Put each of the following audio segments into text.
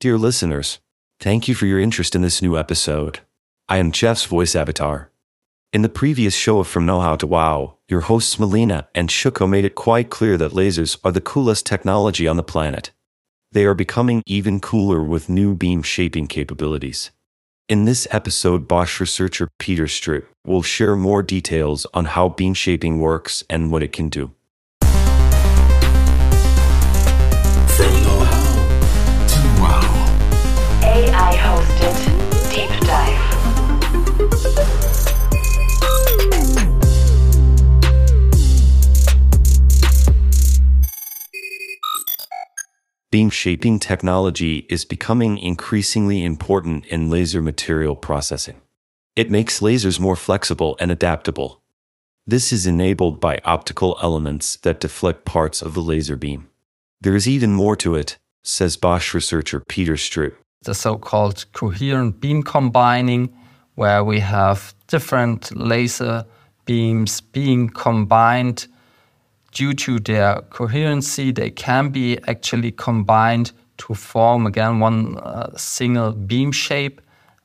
Dear listeners, thank you for your interest in this new episode. I am Jeff's voice avatar. In the previous show of From Know How to Wow, your hosts Melina and Shuko made it quite clear that lasers are the coolest technology on the planet. They are becoming even cooler with new beam shaping capabilities. In this episode, Bosch researcher Peter Stritt will share more details on how beam shaping works and what it can do. Beam shaping technology is becoming increasingly important in laser material processing. It makes lasers more flexible and adaptable. This is enabled by optical elements that deflect parts of the laser beam. There is even more to it, says Bosch researcher Peter Stritt. the so-called coherent beam combining, where we have different laser beams being combined due to their coherency. They can be actually combined to form again one uh, single beam shape,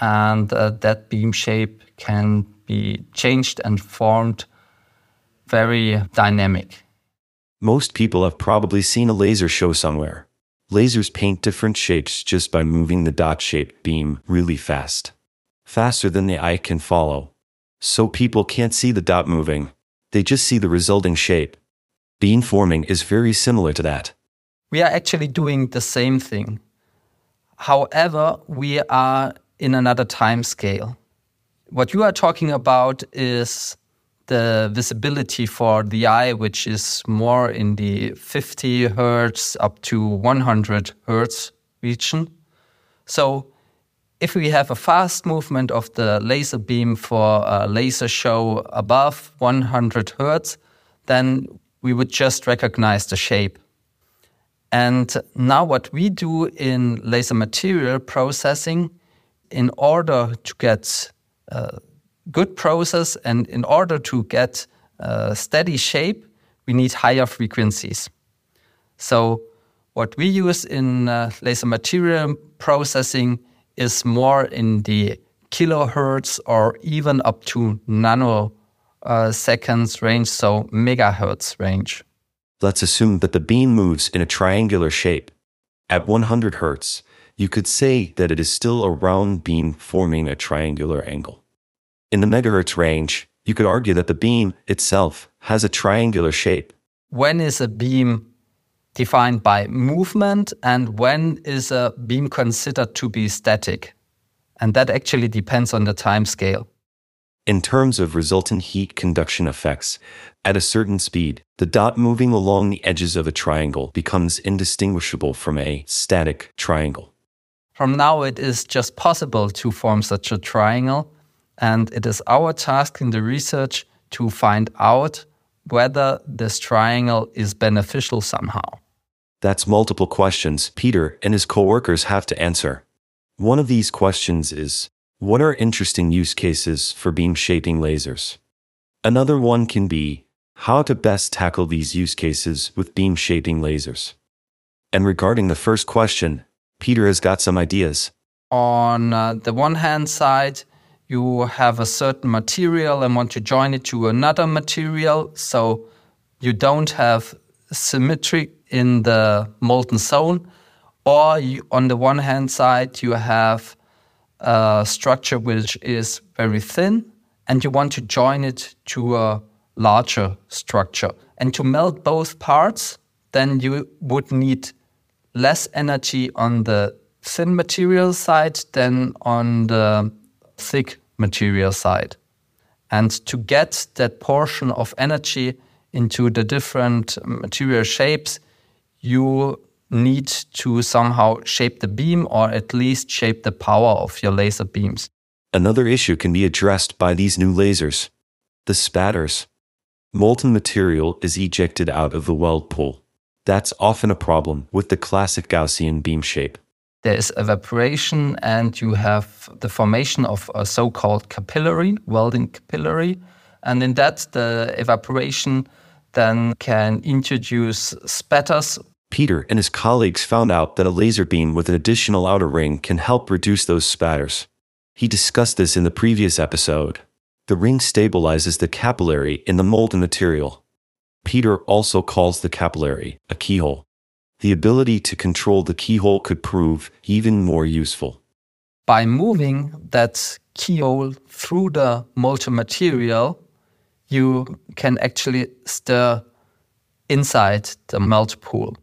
and uh, that beam shape can be changed and formed very dynamic. Most people have probably seen a laser show somewhere. Lasers paint different shapes just by moving the dot shaped beam really fast. Faster than the eye can follow. So people can't see the dot moving, they just see the resulting shape. Beam forming is very similar to that. We are actually doing the same thing. However, we are in another time scale. What you are talking about is the visibility for the eye, which is more in the 50 hertz up to 100 hertz region. So, if we have a fast movement of the laser beam for a laser show above 100 hertz, then we would just recognize the shape. And now, what we do in laser material processing, in order to get a good process and in order to get a steady shape, we need higher frequencies. So, what we use in uh, laser material processing is more in the kilohertz or even up to nano uh, seconds range, so megahertz range. Let's assume that the beam moves in a triangular shape. At 100 hertz, you could say that it is still a round beam forming a triangular angle. In the megahertz range, you could argue that the beam itself has a triangular shape. When is a beam defined by movement and when is a beam considered to be static? And that actually depends on the time scale. In terms of resultant heat conduction effects, at a certain speed, the dot moving along the edges of a triangle becomes indistinguishable from a static triangle. From now, it is just possible to form such a triangle, and it is our task in the research to find out whether this triangle is beneficial somehow. That's multiple questions Peter and his coworkers have to answer. One of these questions is What are interesting use cases for beam shaping lasers? Another one can be How to best tackle these use cases with beam shaping lasers. And regarding the first question, Peter has got some ideas. On uh, the one hand side, you have a certain material and want to join it to another material, so you don't have symmetry in the molten zone. Or you, on the one hand side, you have a structure which is very thin and you want to join it to a larger structure. And to melt both parts, then you would need less energy on the thin material side than on the thick material side. And to get that portion of energy into the different material shapes, you need to somehow shape the beam or at least shape the power of your laser beams. Another issue can be addressed by these new lasers the spatters. Molten material is ejected out of the weld pool. That's often a problem with the classic Gaussian beam shape. There is evaporation, and you have the formation of a so called capillary, welding capillary. And in that, the evaporation then can introduce spatters. Peter and his colleagues found out that a laser beam with an additional outer ring can help reduce those spatters. He discussed this in the previous episode. The ring stabilizes the capillary in the molten material. Peter also calls the capillary a keyhole. The ability to control the keyhole could prove even more useful. By moving that keyhole through the molten material, you can actually stir inside the melt pool.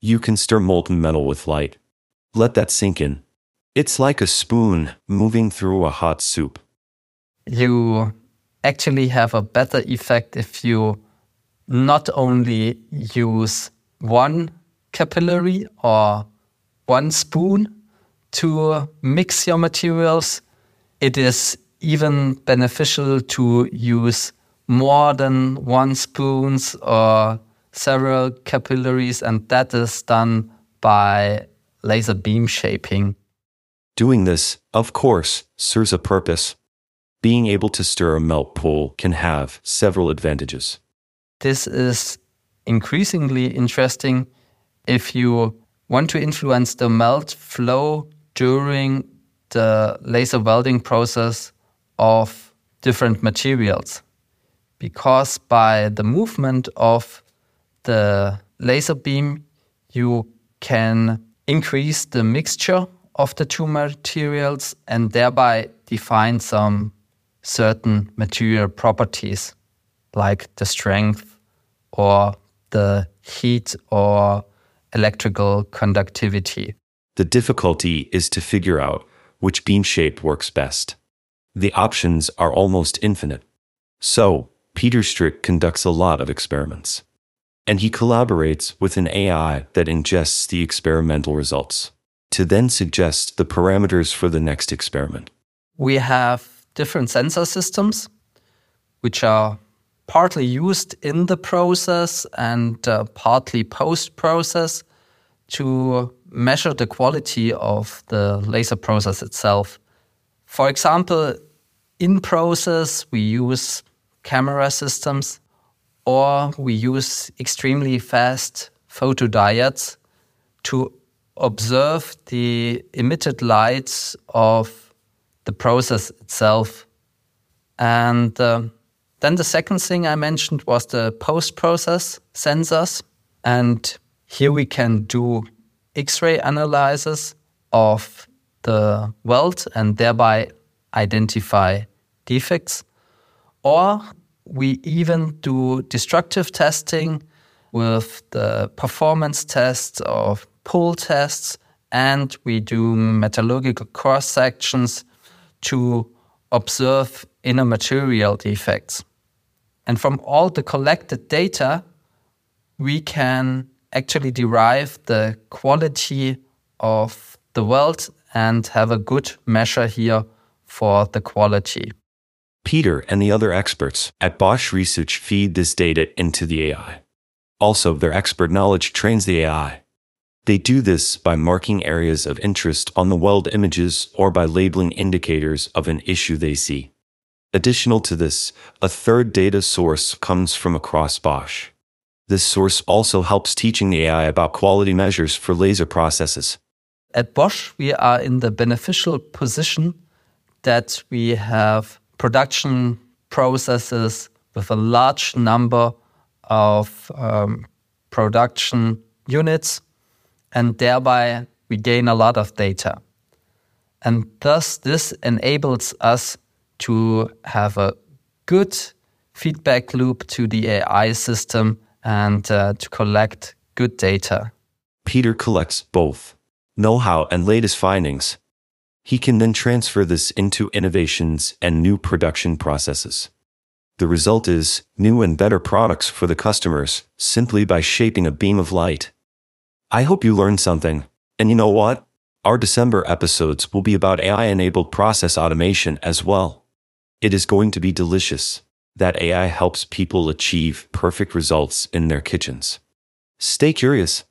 You can stir molten metal with light. Let that sink in. It's like a spoon moving through a hot soup. You actually have a better effect if you not only use one capillary or one spoon to mix your materials, it is even beneficial to use more than one spoons or several capillaries, and that is done by laser beam shaping. Doing this, of course, serves a purpose. Being able to stir a melt pool can have several advantages. This is increasingly interesting if you want to influence the melt flow during the laser welding process of different materials. Because by the movement of the laser beam, you can increase the mixture of the two materials and thereby define some certain material properties like the strength or the heat or electrical conductivity. The difficulty is to figure out which beam shape works best. The options are almost infinite. So, Peter Stritt conducts a lot of experiments. And he collaborates with an AI that ingests the experimental results to then suggest the parameters for the next experiment. We have different sensor systems which are partly used in the process and uh, partly post process to measure the quality of the laser process itself. For example, in process, we use camera systems or we use extremely fast photodiodes to observe the emitted lights of the process itself. And uh, then the second thing I mentioned was the post process sensors. And here we can do X ray analysis of the weld and thereby identify defects. Or we even do destructive testing with the performance tests of pull tests, and we do metallurgical cross sections to observe inner material defects. And from all the collected data, we can actually derive the quality of the weld and have a good measure here for the quality. Peter and the other experts at Bosch Research feed this data into the AI. Also, their expert knowledge trains the AI. They do this by marking areas of interest on the weld images or by labeling indicators of an issue they see. Additional to this, a third data source comes from across Bosch. This source also helps teaching the AI about quality measures for laser processes. At Bosch, we are in the beneficial position that we have production processes with a large number of um, production units, and thereby we gain a lot of data. And thus, this enables us to have a good feedback loop to the AI system and uh, to collect good data. Peter collects both know how and latest findings. He can then transfer this into innovations and new production processes. The result is new and better products for the customers simply by shaping a beam of light. I hope you learned something. And you know what? Our December episodes will be about AI enabled process automation as well. It is going to be delicious that AI helps people achieve perfect results in their kitchens. Stay curious.